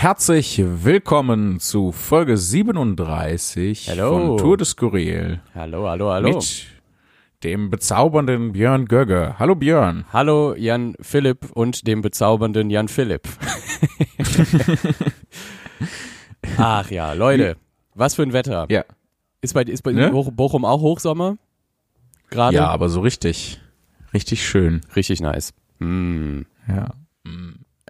herzlich willkommen zu Folge 37 Hallo. von Tour de Skurril Hallo, hallo, hallo. mit dem bezaubernden Björn Gögge. Hallo Björn. Hallo Jan Philipp und dem bezaubernden Jan Philipp. Ach ja, Leute, was für ein Wetter. Ja. Ist bei, ist bei Ne? Bochum- auch Hochsommer? Gerade? Ja, aber so richtig, richtig schön. Richtig nice. Mm. Ja.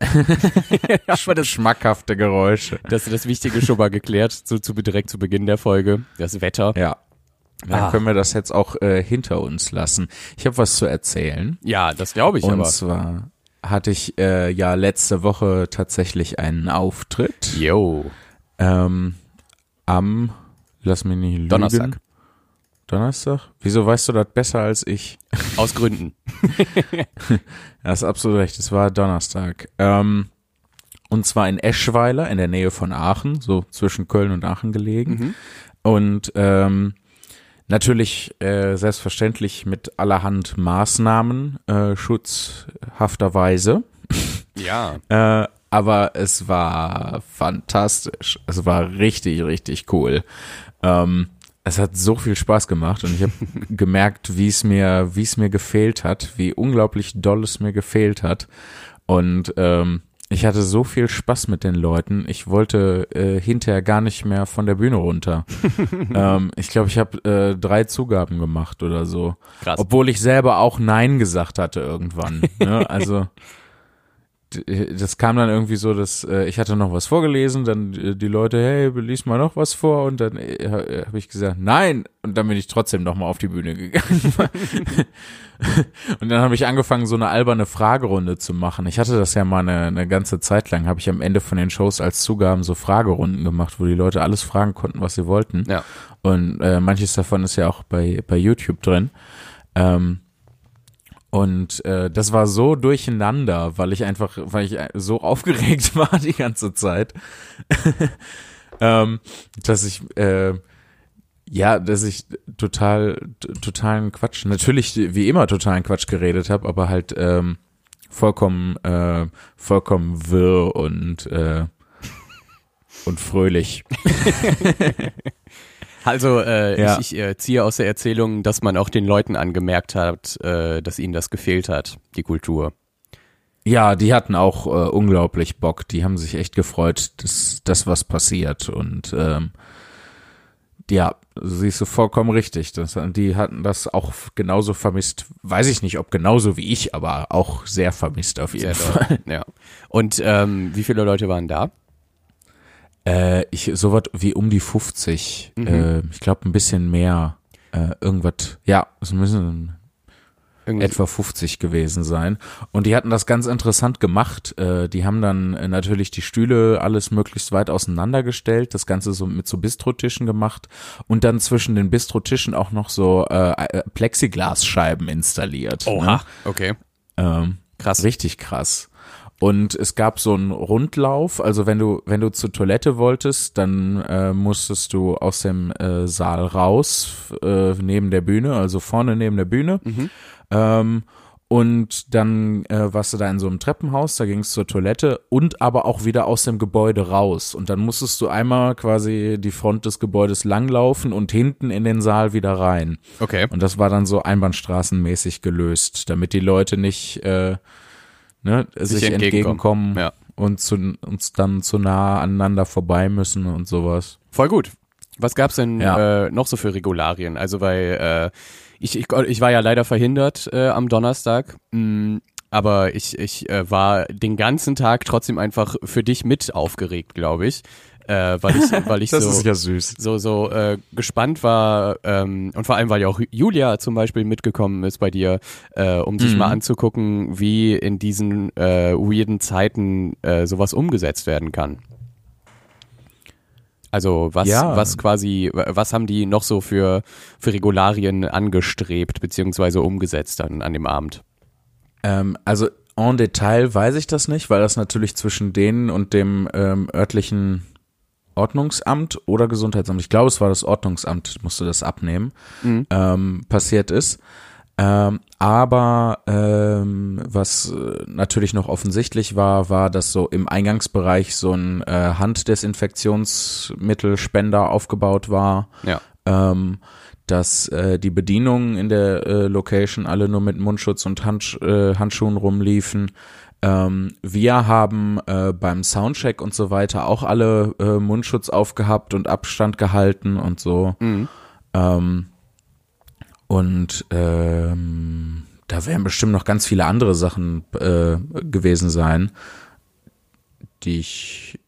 aber das schmackhafte Geräusche. Das ist das Wichtige schon mal geklärt, so zu, direkt zu Beginn der Folge. Das Wetter. Ja. Dann Ah. können wir das jetzt auch äh, hinter uns lassen. Ich habe was zu erzählen. Ja, das glaube ich Und aber. zwar hatte ich äh, ja letzte Woche tatsächlich einen Auftritt. Yo. Ähm, am, lass mich nicht lügen. Donnerstag. Donnerstag? Wieso weißt du das besser als ich? Aus Gründen. Das ist absolut recht, es war Donnerstag. Ähm, und zwar in Eschweiler in der Nähe von Aachen, so zwischen Köln und Aachen gelegen. Mhm. Und ähm, natürlich äh, selbstverständlich mit allerhand Maßnahmen, äh, schutzhafterweise. Ja. Äh, aber es war fantastisch. Es war richtig, richtig cool. Ähm, es hat so viel Spaß gemacht und ich habe gemerkt, wie es mir, wie es mir gefehlt hat, wie unglaublich doll es mir gefehlt hat. Und ähm, ich hatte so viel Spaß mit den Leuten. Ich wollte äh, hinterher gar nicht mehr von der Bühne runter. ähm, ich glaube, ich habe äh, drei Zugaben gemacht oder so. Krass. Obwohl ich selber auch Nein gesagt hatte irgendwann. Ne? Also das kam dann irgendwie so, dass äh, ich hatte noch was vorgelesen, dann äh, die Leute, hey, lies mal noch was vor und dann äh, habe ich gesagt, nein und dann bin ich trotzdem noch mal auf die Bühne gegangen. und dann habe ich angefangen, so eine alberne Fragerunde zu machen. Ich hatte das ja mal eine, eine ganze Zeit lang, habe ich am Ende von den Shows als Zugaben so Fragerunden gemacht, wo die Leute alles fragen konnten, was sie wollten. Ja. Und äh, manches davon ist ja auch bei, bei YouTube drin. Ähm, und äh, das war so durcheinander, weil ich einfach, weil ich so aufgeregt war die ganze Zeit, ähm, dass ich äh, ja, dass ich total totalen Quatsch, natürlich wie immer totalen Quatsch geredet habe, aber halt ähm, vollkommen äh, vollkommen wirr und äh, und fröhlich. Also äh, Ja. ich, ich äh, ziehe aus der Erzählung, dass man auch den Leuten angemerkt hat, äh, dass ihnen das gefehlt hat, die Kultur. Ja, die hatten auch äh, unglaublich Bock. Die haben sich echt gefreut, dass das was passiert. Und ähm, ja, siehst du vollkommen richtig. Das, die hatten das auch genauso vermisst. Weiß ich nicht, ob genauso wie ich, aber auch sehr vermisst auf jeden Sehr Fall. Ja. Und ähm, wie viele Leute waren da? Äh, ich sowas wie um die 50. Mhm. Äh, ich glaube ein bisschen mehr. Äh, irgendwas. Ja, es müssen Irgendwie- etwa 50 gewesen sein. Und die hatten das ganz interessant gemacht. Äh, die haben dann äh, natürlich die Stühle alles möglichst weit auseinandergestellt, das Ganze so mit so Bistrotischen gemacht und dann zwischen den Bistrotischen auch noch so äh, äh, Plexiglasscheiben installiert. Ne? Oha, okay. Ähm, Krass. Richtig krass. Und es gab so einen Rundlauf, also wenn du, wenn du zur Toilette wolltest, dann äh, musstest du aus dem äh, Saal raus, äh, neben der Bühne, also vorne neben der Bühne. Ähm, und dann äh, warst du da in so einem Treppenhaus, da ging es zur Toilette und aber auch wieder aus dem Gebäude raus. Und dann musstest du einmal quasi die Front des Gebäudes langlaufen und hinten in den Saal wieder rein. Okay. Und das war dann so einbahnstraßenmäßig gelöst, damit die Leute nicht äh, ne, sich, entgegenkommen. entgegenkommen Ja. und zu, uns dann zu nah aneinander vorbei müssen und sowas. Voll gut. Was gab's denn Ja. äh, noch so für Regularien? Also weil äh, ich, ich, ich war ja leider verhindert äh, am Donnerstag, mh, aber ich, ich äh, war den ganzen Tag trotzdem einfach für dich mit aufgeregt, glaube ich. Äh, weil ich, weil ich so, ja so, so äh, gespannt war ähm, und vor allem, weil ja auch Julia zum Beispiel mitgekommen ist bei dir, äh, um sich Mhm. mal anzugucken, wie in diesen äh, weirden Zeiten äh, sowas umgesetzt werden kann. Also was, Ja. was quasi, was haben die noch so für, für Regularien angestrebt beziehungsweise umgesetzt dann an dem Abend? Ähm, also en Detail weiß ich das nicht, weil das natürlich zwischen denen und dem ähm, örtlichen Ordnungsamt oder Gesundheitsamt, ich glaube, es war das Ordnungsamt, musste das abnehmen, Mhm. ähm, passiert ist. Ähm, aber ähm, was äh, natürlich noch offensichtlich war, war, dass so im Eingangsbereich so ein äh, Handdesinfektionsmittelspender aufgebaut war. Ja. Ähm, dass äh, die Bedienungen in der äh, Location alle nur mit Mundschutz und Handsch äh, Handschuhen rumliefen. Ähm, wir haben äh, beim Soundcheck und so weiter auch alle äh, Mundschutz aufgehabt und Abstand gehalten und so. Mhm. Ähm, und ähm, da werden bestimmt noch ganz viele andere Sachen äh, gewesen sein, die ich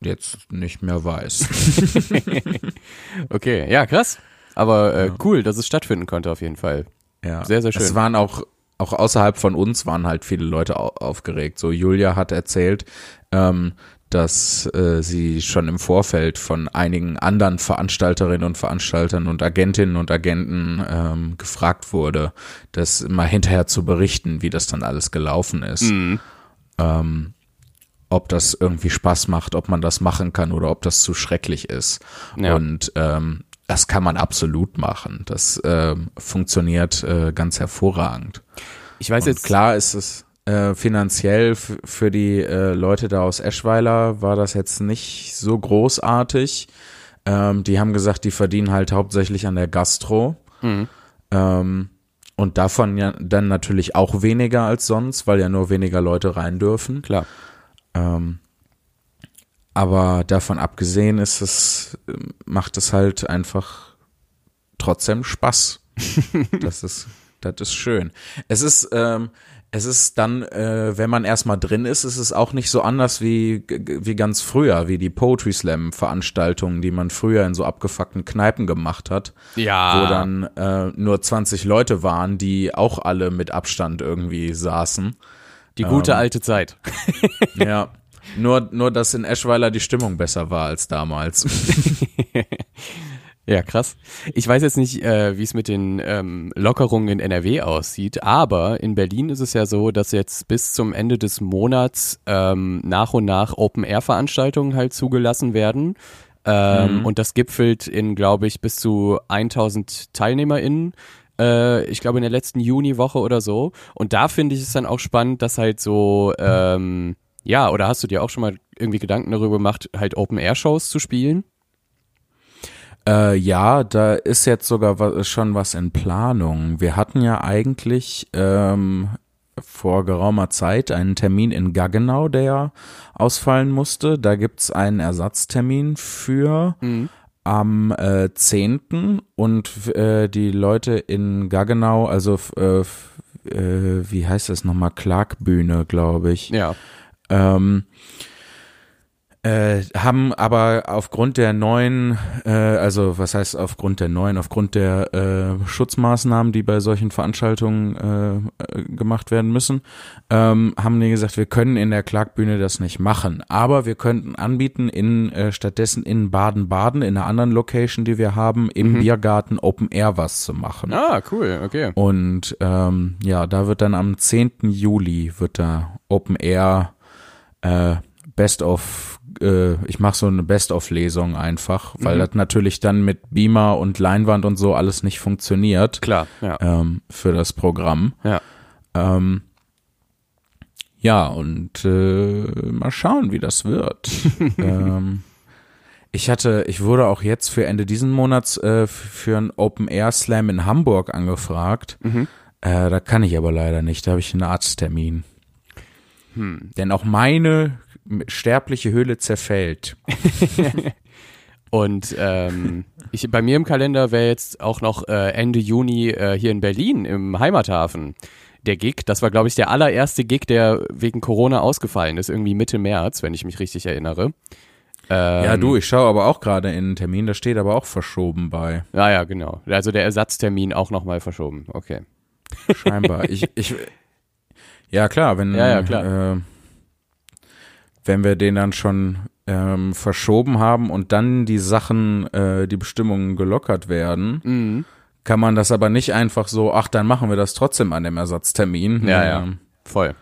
jetzt nicht mehr weiß. Okay, ja, krass. Aber äh, cool, dass es stattfinden konnte auf jeden Fall. Ja. Sehr, sehr schön. Es waren auch, auch außerhalb von uns waren halt viele Leute au aufgeregt. So Julia hat erzählt, ähm, dass äh, sie schon im Vorfeld von einigen anderen Veranstalterinnen und Veranstaltern und Agentinnen und Agenten ähm, gefragt wurde, das mal hinterher zu berichten, wie das dann alles gelaufen ist. Mhm. Ähm, ob das irgendwie Spaß macht, ob man das machen kann oder ob das zu schrecklich ist. Ja. Und ähm, das kann man absolut machen. Das ähm, funktioniert äh, ganz hervorragend. Ich weiß Und jetzt klar ist es äh, finanziell für die äh, Leute da aus Eschweiler war das jetzt nicht so großartig. Ähm, die haben gesagt, die verdienen halt hauptsächlich an der Gastro. Mhm. Ähm, und davon ja dann natürlich auch weniger als sonst, weil ja nur weniger Leute rein dürfen. klar. Ähm, aber davon abgesehen ist es, macht es halt einfach trotzdem Spaß. das ist, das ist schön. Es ist, ähm, es ist dann, äh, wenn man erstmal drin ist, ist es auch nicht so anders wie, wie ganz früher, wie die Poetry Slam Veranstaltungen, die man früher in so abgefuckten Kneipen gemacht hat, Ja. wo dann äh, nur 20 Leute waren, die auch alle mit Abstand irgendwie saßen. Die gute ähm, alte Zeit. Ja. Nur, nur, dass in Eschweiler die Stimmung besser war als damals. Ja, krass. Ich weiß jetzt nicht, äh, wie es mit den ähm, Lockerungen in NRW aussieht, aber in Berlin ist es ja so, dass jetzt bis zum Ende des Monats ähm, nach und nach Open-Air-Veranstaltungen halt zugelassen werden. Ähm, Mhm. Und das gipfelt in, glaube ich, bis zu 1000 TeilnehmerInnen. Äh, ich glaube in der letzten Juniwoche oder so. Und da finde ich es dann auch spannend, dass halt so, ähm, ja, oder hast du dir auch schon mal irgendwie Gedanken darüber gemacht, halt Open-Air-Shows zu spielen? Äh, ja, da ist jetzt sogar wa- schon was in Planung. Wir hatten ja eigentlich ähm, vor geraumer Zeit einen Termin in Gaggenau, der ausfallen musste. Da gibt's einen Ersatztermin für am äh, 10. und äh, die Leute in Gaggenau, also äh, äh, wie heißt das nochmal, Klagbühne, glaube ich. Ja. Ähm, äh, haben aber aufgrund der neuen, äh, also was heißt aufgrund der neuen, aufgrund der äh, Schutzmaßnahmen, die bei solchen Veranstaltungen äh, äh, gemacht werden müssen, ähm, haben die gesagt, wir können in der Klagbühne das nicht machen, aber wir könnten anbieten, in äh, stattdessen in Baden-Baden, in einer anderen Location, die wir haben, im Biergarten Open Air was zu machen. Ah, cool, okay. Und ähm, ja, da wird dann am 10. Juli wird da Open Air äh, Best of, äh, ich mache so eine Best of Lesung einfach, weil Mhm. das natürlich dann mit Beamer und Leinwand und so alles nicht funktioniert Klar, ja. ähm, für das Programm. Ja. Ähm, ja, und äh, mal schauen, wie das wird. ähm, ich hatte, ich wurde auch jetzt für Ende diesen Monats äh, für ein Open Air Slam in Hamburg angefragt. Mhm. Äh, da kann ich aber leider nicht, da habe ich einen Arzttermin. Hm. Denn auch meine sterbliche Hülle zerfällt. Und ähm, ich, bei mir im Kalender wäre jetzt auch noch äh, Ende Juni äh, hier in Berlin im Heimathafen der Gig. Das war, glaube ich, der allererste Gig, der wegen Corona ausgefallen ist, irgendwie Mitte März, wenn ich mich richtig erinnere. Ähm, ja, du, ich schaue aber auch gerade in einen Termin, da steht aber auch verschoben bei. Ja, ja, genau. Also der Ersatztermin auch nochmal verschoben. Okay. Scheinbar. ich, ich, ja, klar, wenn, Ja, ja, klar. Äh, wenn wir den dann schon ähm, verschoben haben und dann die Sachen, äh, die Bestimmungen gelockert werden, Mhm. kann man das aber nicht einfach so, ach, dann machen wir das trotzdem an dem Ersatztermin. Ja, ja. Ähm, Voll.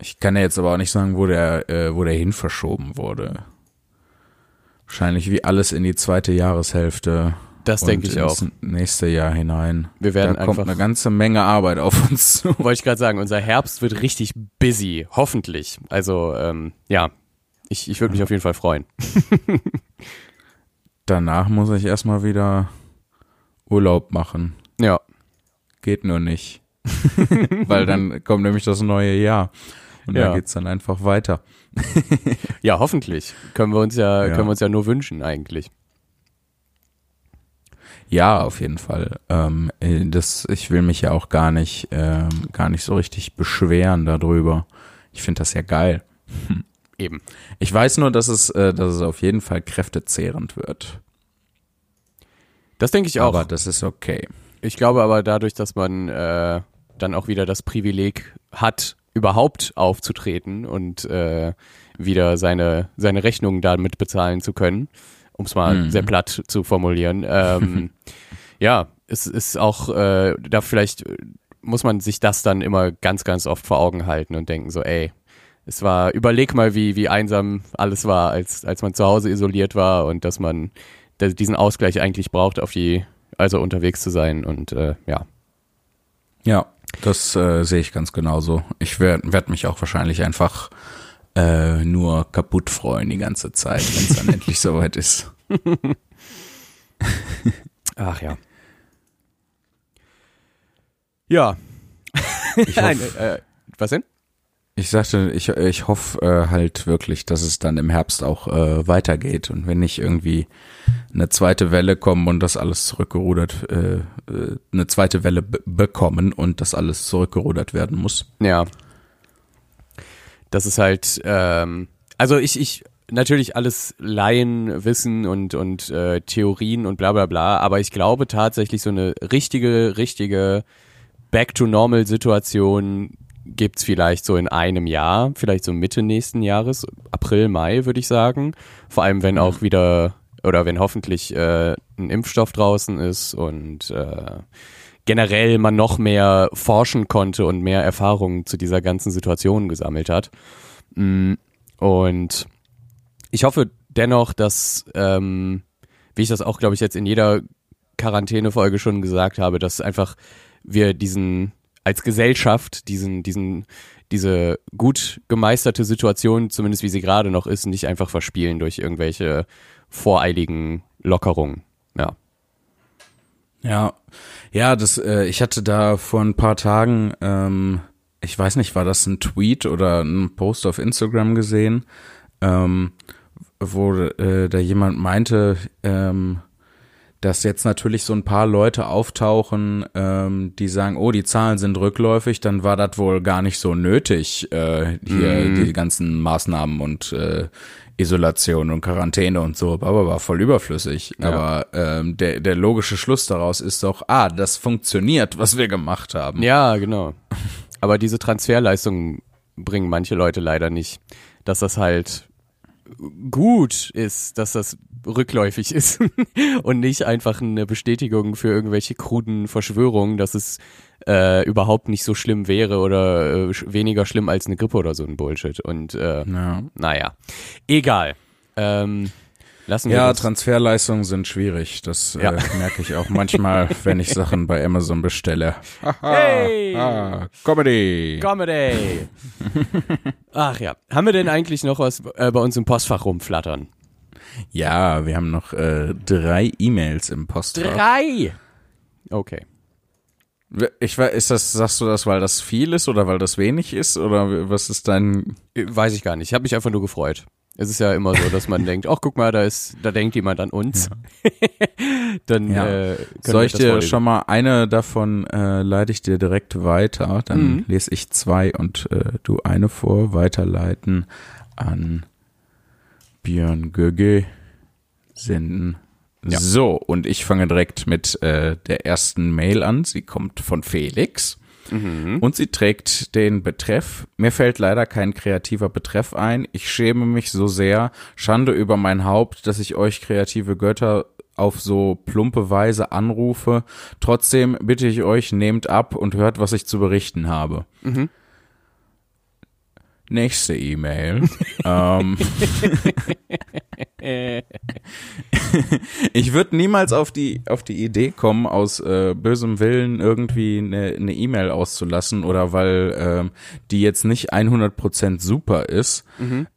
Ich kann ja jetzt aber auch nicht sagen, wo der, äh, wo der hin verschoben wurde. Wahrscheinlich wie alles in die zweite Jahreshälfte Das denke ich auch. Nächste Jahr hinein. Wir werden da kommt einfach- eine ganze Menge Arbeit auf uns zu. Wollte ich gerade sagen, unser Herbst wird richtig busy, hoffentlich. Also, ähm, ja, ich, ich würde mich auf jeden Fall freuen. Danach muss ich erstmal wieder Urlaub machen. Ja, Geht nur nicht. Weil dann kommt nämlich das neue Jahr. Und Ja. da geht's dann einfach weiter. ja, hoffentlich. Können wir uns ja, Ja. können wir uns ja nur wünschen eigentlich. Ja, auf jeden Fall. Ähm, äh, das, ich will mich ja auch gar nicht, ähm, gar nicht so richtig beschweren darüber. Ich finde das ja geil. Eben. Ich weiß nur, dass es, äh, dass es auf jeden Fall kräftezehrend wird. Das denke ich auch. Aber das ist okay. Ich glaube aber dadurch, dass man äh, dann auch wieder das Privileg hat, überhaupt aufzutreten und äh, wieder seine, seine Rechnungen damit bezahlen zu können, um es mal Mhm. sehr platt zu formulieren. Ähm, ja, es ist auch, äh, da vielleicht muss man sich das dann immer ganz, ganz oft vor Augen halten und denken so, ey, es war, überleg mal, wie, wie einsam alles war, als, als man zu Hause isoliert war und dass man diesen Ausgleich eigentlich braucht, auf die, also unterwegs zu sein und äh, ja. Ja, das äh, sehe ich ganz genauso. Ich werde werd mich auch wahrscheinlich einfach äh, nur kaputt freuen die ganze Zeit, wenn es dann endlich soweit ist. Ach ja. Ja. Ich, Nein, hoff, äh, was denn? ich sagte, ich, ich hoffe äh, halt wirklich, dass es dann im Herbst auch äh, weitergeht und wenn nicht irgendwie eine zweite Welle kommen und das alles zurückgerudert, äh, äh, eine zweite Welle be- bekommen und das alles zurückgerudert werden muss. Ja. Das ist halt, ähm, also ich, ich, natürlich alles Laienwissen und, und äh, Theorien und bla bla bla, aber ich glaube tatsächlich so eine richtige, richtige Back-to-Normal-Situation gibt's vielleicht so in einem Jahr, vielleicht so Mitte nächsten Jahres, April, Mai würde ich sagen. Vor allem, wenn auch wieder, oder wenn hoffentlich äh, ein Impfstoff draußen ist und äh, generell man noch mehr forschen konnte und mehr Erfahrungen zu dieser ganzen Situation gesammelt hat. Mm, Und ich hoffe dennoch, dass, ähm, wie ich das auch, glaube ich, jetzt in jeder Quarantänefolge schon gesagt habe, dass einfach wir diesen als Gesellschaft diesen, diesen, diese gut gemeisterte Situation, zumindest wie sie gerade noch ist, nicht einfach verspielen durch irgendwelche voreiligen Lockerungen. Ja. Ja, ja, das, äh, ich hatte da vor ein paar Tagen, ähm, ich weiß nicht, war das ein Tweet oder ein Post auf Instagram gesehen, ähm, wo äh, da jemand meinte, ähm, dass jetzt natürlich so ein paar Leute auftauchen, ähm, die sagen, oh, die Zahlen sind rückläufig, dann war das wohl gar nicht so nötig, äh, hier die ganzen Maßnahmen und äh, Isolation und Quarantäne und so, aber war voll überflüssig. Ja. Aber ähm, der, der logische Schluss daraus ist doch, ah, das funktioniert, was wir gemacht haben. Ja, genau. Aber diese Transferleistungen bringen manche Leute leider nicht, dass das halt gut ist, dass das rückläufig ist und nicht einfach eine Bestätigung für irgendwelche kruden Verschwörungen, dass es äh, überhaupt nicht so schlimm wäre oder äh, weniger schlimm als eine Grippe oder so ein Bullshit. Und äh, Ja, naja, egal. Ähm, lassen wir ja uns Transferleistungen sind schwierig. Das Ja. äh, merke ich auch manchmal, wenn ich Sachen bei Amazon bestelle. Hey! Ah, Comedy. Comedy. Ach ja. Haben wir denn eigentlich noch was äh, bei uns im Postfach rumflattern? Ja, wir haben noch äh, drei E-Mails im Postfach. Drei. Okay. Ich weiß, ist das, sagst du das, weil das viel ist oder weil das wenig ist oder was ist dein? Äh, Weiß ich gar nicht. Ich habe mich einfach nur gefreut. Es ist ja immer so, dass man denkt, ach guck mal, da ist, da denkt jemand an uns. Dann Ja. äh, Soll ich dir vorlesen. schon mal eine davon äh, leite ich dir direkt weiter, dann Mhm. lese ich zwei und äh, du eine vor, weiterleiten an Björn Göge senden. Ja. So, und ich fange direkt mit äh, der ersten Mail an. Sie kommt von Felix. Mhm. Und sie trägt den Betreff. Mir fällt leider kein kreativer Betreff ein. Ich schäme mich so sehr. Schande über mein Haupt, dass ich euch kreative Götter auf so plumpe Weise anrufe. Trotzdem bitte ich euch, nehmt ab und hört, was ich zu berichten habe. Mhm. Nächste E-Mail. ähm, Ich würde niemals auf die, auf die Idee kommen, aus äh, bösem Willen irgendwie eine eine E-Mail auszulassen oder weil ähm, die jetzt nicht 100% super ist,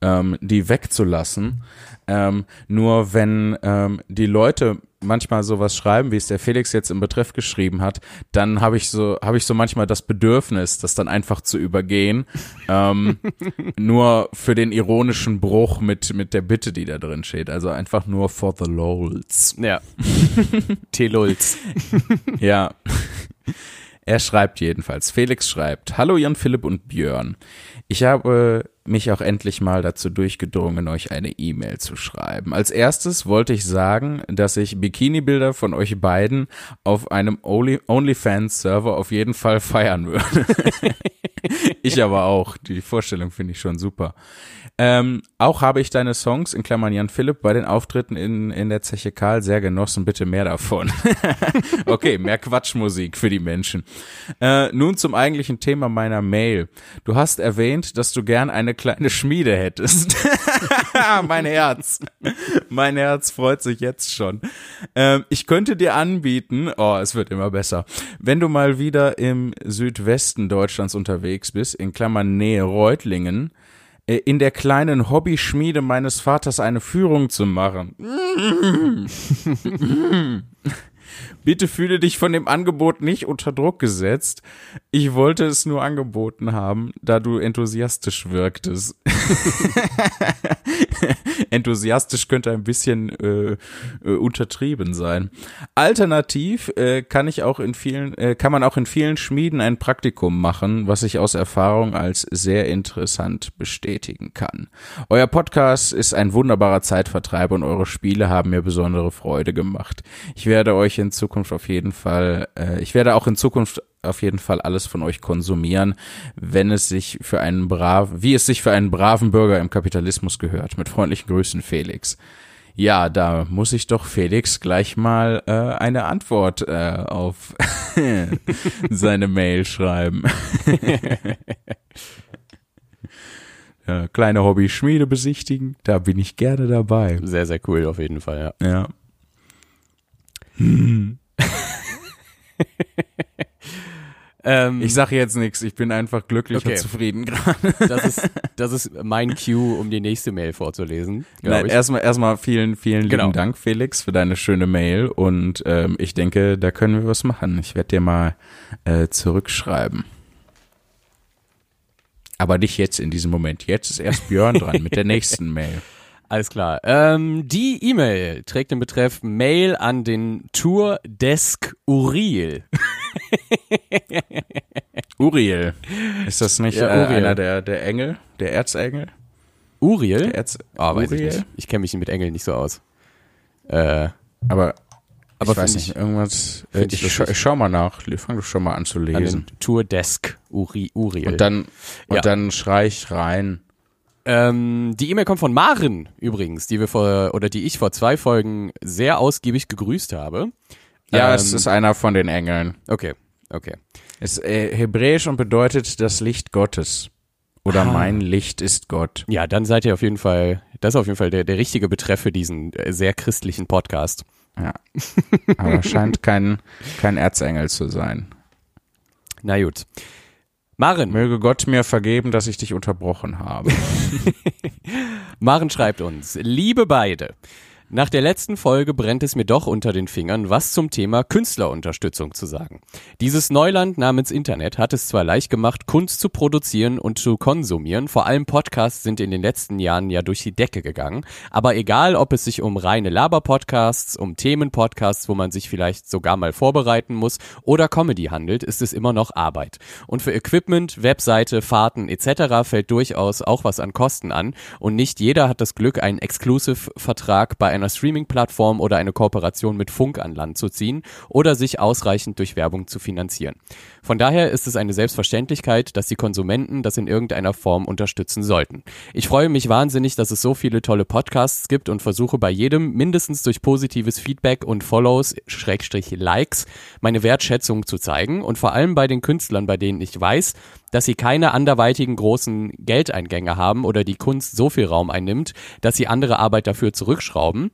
ähm, die wegzulassen. Ähm, nur wenn ähm, die Leute manchmal sowas schreiben, wie es der Felix jetzt im Betreff geschrieben hat, dann habe ich so habe ich so manchmal das Bedürfnis, das dann einfach zu übergehen, ähm, nur für den ironischen Bruch mit mit der Bitte, die da drin steht. Also einfach nur for the lols. Ja. Telulz. Ja. Er schreibt jedenfalls. Felix schreibt: Hallo Jan Philipp und Björn. Ich habe mich auch endlich mal dazu durchgedrungen, euch eine E-Mail zu schreiben. Als erstes wollte ich sagen, dass ich Bikini-Bilder von euch beiden auf einem Only- OnlyFans-Server auf jeden Fall feiern würde. ich aber auch. Die Vorstellung finde ich schon super. Ähm, auch habe ich deine Songs, in Klammern Jan Philipp, bei den Auftritten in, in der Zeche Karl sehr genossen. Bitte mehr davon. okay, mehr Quatschmusik für die Menschen. Äh, nun zum eigentlichen Thema meiner Mail. Du hast erwähnt, dass du gern eine kleine Schmiede hättest. mein Herz. Mein Herz freut sich jetzt schon. Ähm, ich könnte dir anbieten, oh, es wird immer besser, wenn du mal wieder im Südwesten Deutschlands unterwegs bist, in Klammern Nähe Reutlingen, äh, in der kleinen Hobbyschmiede meines Vaters eine Führung zu machen. Bitte fühle dich von dem Angebot nicht unter Druck gesetzt. Ich wollte es nur angeboten haben, da du enthusiastisch wirktest. enthusiastisch könnte ein bisschen äh, äh, untertrieben sein. Alternativ äh, kann ich auch in vielen, äh, kann man auch in vielen Schmieden ein Praktikum machen, was ich aus Erfahrung als sehr interessant bestätigen kann. Euer Podcast ist ein wunderbarer Zeitvertreib und eure Spiele haben mir besondere Freude gemacht. Ich werde euch in Zukunft auf jeden Fall, äh, ich werde auch in Zukunft auf jeden Fall alles von euch konsumieren, wenn es sich für einen brav, wie es sich für einen braven Bürger im Kapitalismus gehört. Mit freundlichen Grüßen, Felix. Ja, da muss ich doch Felix gleich mal äh, eine Antwort äh, auf seine Mail schreiben. ja, kleine Hobby-Schmiede besichtigen, da bin ich gerne dabei. Sehr, sehr cool auf jeden Fall, ja. Ja. Ähm, Ich sage jetzt nichts, ich bin einfach glücklich Okay. und zufrieden gerade. das, ist, das ist mein Cue, um die nächste Mail vorzulesen. Nein, ich. erstmal erstmal vielen, vielen lieben Genau. Dank, Felix, für deine schöne Mail und ähm, ich denke, da können wir was machen. Ich werde dir mal äh, zurückschreiben. Aber nicht jetzt in diesem Moment. Jetzt ist erst Björn dran mit der nächsten Mail. Alles klar. Ähm, die E-Mail trägt den Betreff Mail an den Tour Desk Uriel. Uriel. Ist das nicht Ja, äh, Uriel. einer der, der Engel? Der Erzengel? Uriel? Der Erz Ah, weiß ich Uriel? nicht. Ich kenne mich mit Engeln nicht so aus. Äh, Aber, Aber ich weiß nicht, ich- irgendwas. Äh, ich ich, scha ich schau mal nach. Fang du schon mal an zu an lesen. den Tour Desk Uri, Uriel. Und dann, und Ja. dann schrei ich rein. Ähm, die E-Mail kommt von Maren übrigens, die wir vor oder die ich vor zwei Folgen sehr ausgiebig gegrüßt habe. Ja, Ähm, es ist einer von den Engeln. Okay, okay. Es ist äh, hebräisch und bedeutet das Licht Gottes. Oder Ah. mein Licht ist Gott. Ja, dann seid ihr auf jeden Fall, das ist auf jeden Fall der, der richtige Betreff für diesen äh, sehr christlichen Podcast. Ja. Aber scheint kein, kein Erzengel zu sein. Na gut. Maren, Möge Gott mir vergeben, dass ich dich unterbrochen habe. Maren schreibt uns, liebe beide, nach der letzten Folge brennt es mir doch unter den Fingern, was zum Thema Künstlerunterstützung zu sagen. Dieses Neuland namens Internet hat es zwar leicht gemacht, Kunst zu produzieren und zu konsumieren, vor allem Podcasts sind in den letzten Jahren ja durch die Decke gegangen, aber egal, ob es sich um reine Laber-Podcasts, um Themen-Podcasts, wo man sich vielleicht sogar mal vorbereiten muss, oder Comedy handelt, ist es immer noch Arbeit. Und für Equipment, Webseite, Fahrten etc. fällt durchaus auch was an Kosten an und nicht jeder hat das Glück, einen Exclusive-Vertrag bei einer Streaming-Plattform oder eine Kooperation mit Funk an Land zu ziehen oder sich ausreichend durch Werbung zu finanzieren. Von daher ist es eine Selbstverständlichkeit, dass die Konsumenten das in irgendeiner Form unterstützen sollten. Ich freue mich wahnsinnig, dass es so viele tolle Podcasts gibt und versuche bei jedem mindestens durch positives Feedback und Follows, Schrägstrich Likes, meine Wertschätzung zu zeigen und vor allem bei den Künstlern, bei denen ich weiß, dass sie keine anderweitigen großen Geldeingänge haben oder die Kunst so viel Raum einnimmt, dass sie andere Arbeit dafür zurückschrauben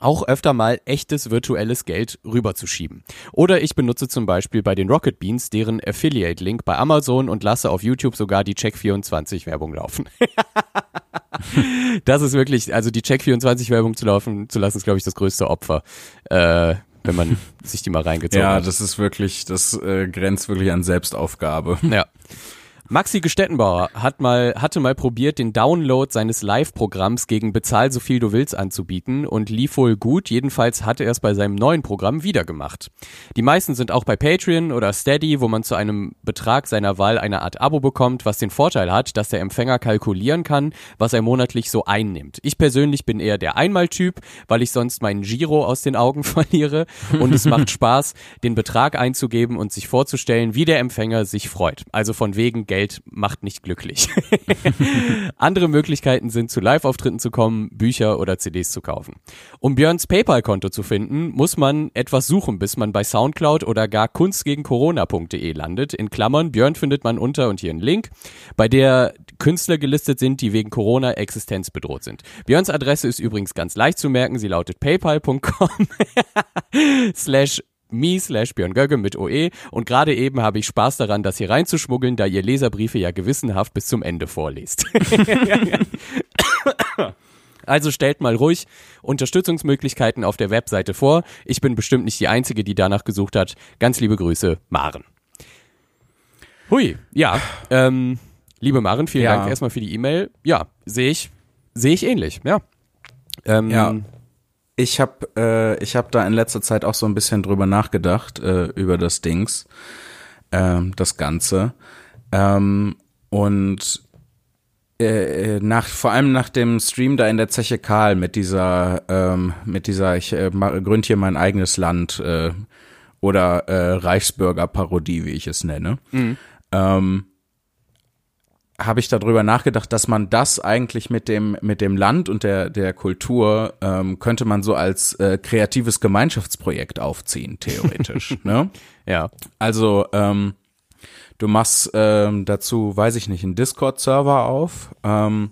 auch öfter mal echtes virtuelles Geld rüberzuschieben. Oder ich benutze zum Beispiel bei den Rocket Beans deren Affiliate-Link bei Amazon und lasse auf YouTube sogar die Check24-Werbung laufen. das ist wirklich, also die Check24-Werbung zu laufen zu lassen, ist, glaube ich, das größte Opfer. Äh, wenn man sich die mal reingezogen ja, hat. Ja, das ist wirklich, das äh, grenzt wirklich an Selbstaufgabe. Ja. Maxi Gestettenbauer hat mal, hatte mal probiert, den Download seines Live-Programms gegen Bezahl so viel du willst anzubieten und lief wohl gut. Jedenfalls hatte er es bei seinem neuen Programm wieder gemacht. Die meisten sind auch bei Patreon oder Steady, wo man zu einem Betrag seiner Wahl eine Art Abo bekommt, was den Vorteil hat, dass der Empfänger kalkulieren kann, was er monatlich so einnimmt. Ich persönlich bin eher der Einmaltyp, weil ich sonst meinen Giro aus den Augen verliere und es macht Spaß, den Betrag einzugeben und sich vorzustellen, wie der Empfänger sich freut. Also von wegen Geld Geld macht nicht glücklich. Andere Möglichkeiten sind, zu Live-Auftritten zu kommen, Bücher oder CDs zu kaufen. Um Björns PayPal-Konto zu finden, muss man etwas suchen, bis man bei Soundcloud oder gar kunstgegencorona.de landet. In Klammern, Björn findet man unter und hier einen Link, bei der Künstler gelistet sind, die wegen Corona existenzbedroht sind. Björns Adresse ist übrigens ganz leicht zu merken. Sie lautet paypal.com slash me slash Björn Gögge mit OE und gerade eben habe ich Spaß daran, das hier reinzuschmuggeln, da ihr Leserbriefe ja gewissenhaft bis zum Ende vorlest. Also stellt mal ruhig Unterstützungsmöglichkeiten auf der Webseite vor. Ich bin bestimmt nicht die Einzige, die danach gesucht hat. Ganz liebe Grüße, Maren. Hui, ja. Ähm, liebe Maren, vielen Ja. Dank erstmal für die E-Mail. Ja, sehe ich, sehe ich ähnlich, ja. Ähm, Ja. Ich habe äh, ich hab da in letzter Zeit auch so ein bisschen drüber nachgedacht, äh, über das Dings, ähm, das Ganze. Ähm, und äh, äh, nach, vor allem nach dem Stream da in der Zeche Karl mit dieser, ähm, mit dieser, ich äh, gründ hier mein eigenes Land äh, oder äh, Reichsbürger-Parodie, wie ich es nenne. Ähm, habe ich darüber nachgedacht, dass man das eigentlich mit dem mit dem Land und der der Kultur ähm, könnte man so als äh, kreatives Gemeinschaftsprojekt aufziehen theoretisch. ne? ja. Also ähm, du machst ähm, dazu, weiß ich nicht, einen Discord-Server auf ähm,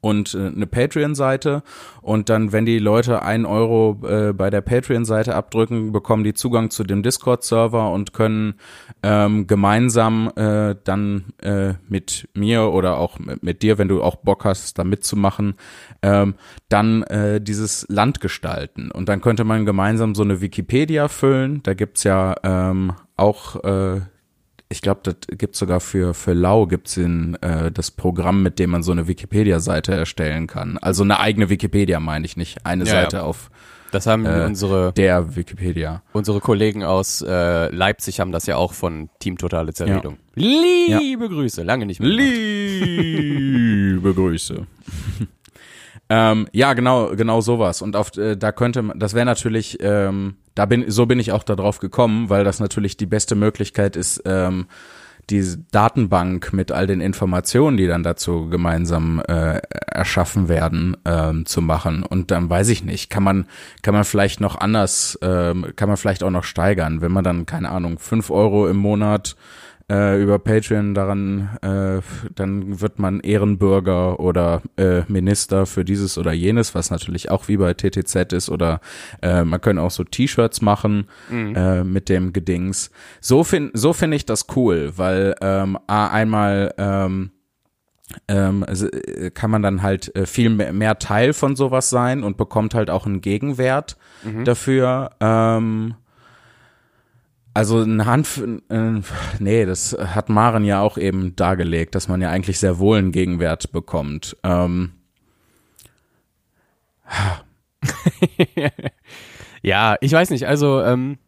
und äh, eine Patreon-Seite und dann, wenn die Leute einen Euro äh, bei der Patreon-Seite abdrücken, bekommen die Zugang zu dem Discord-Server und können ähm, gemeinsam äh, dann äh, mit mir oder auch mit, mit dir, wenn du auch Bock hast, da mitzumachen, ähm, dann äh, dieses Land gestalten. Und dann könnte man gemeinsam so eine Wikipedia füllen. Da gibt's ja ähm, auch äh, ich glaube, das gibt's sogar für für Lau gibt's in, äh, das Programm, mit dem man so eine Wikipedia-Seite erstellen kann. Also eine eigene Wikipedia meine ich nicht, eine Ja, Seite ja. auf Das haben Äh, unsere, der Wikipedia. unsere Kollegen aus äh, Leipzig haben das ja auch von Team Totale Zerredung. Liebe Grüße, lange nicht mehr. Liebe Grüße. ähm, ja, genau, genau sowas. Und auf, äh, da könnte man, das wäre natürlich, ähm, da bin, so bin ich auch darauf gekommen, weil das natürlich die beste Möglichkeit ist, ähm, diese Datenbank mit all den Informationen, die dann dazu gemeinsam äh, erschaffen werden, ähm, zu machen. Und dann weiß ich nicht, kann man, kann man vielleicht noch anders, ähm, kann man vielleicht auch noch steigern, wenn man dann, keine Ahnung, fünf Euro im Monat äh, über Patreon daran, äh, dann wird man Ehrenbürger oder äh, Minister für dieses oder jenes, was natürlich auch wie bei TTZ ist oder äh, man kann auch so T-Shirts machen äh, mit dem Gedings. So finde so finde ich das cool, weil ähm, A, einmal ähm, ähm, kann man dann halt äh, viel mehr, mehr Teil von sowas sein und bekommt halt auch einen Gegenwert dafür. Ähm, also ein Hanf, äh, nee, das hat Maren ja auch eben dargelegt, dass man ja eigentlich sehr wohl einen Gegenwert bekommt. Ähm, Ja, ich weiß nicht, also ähm,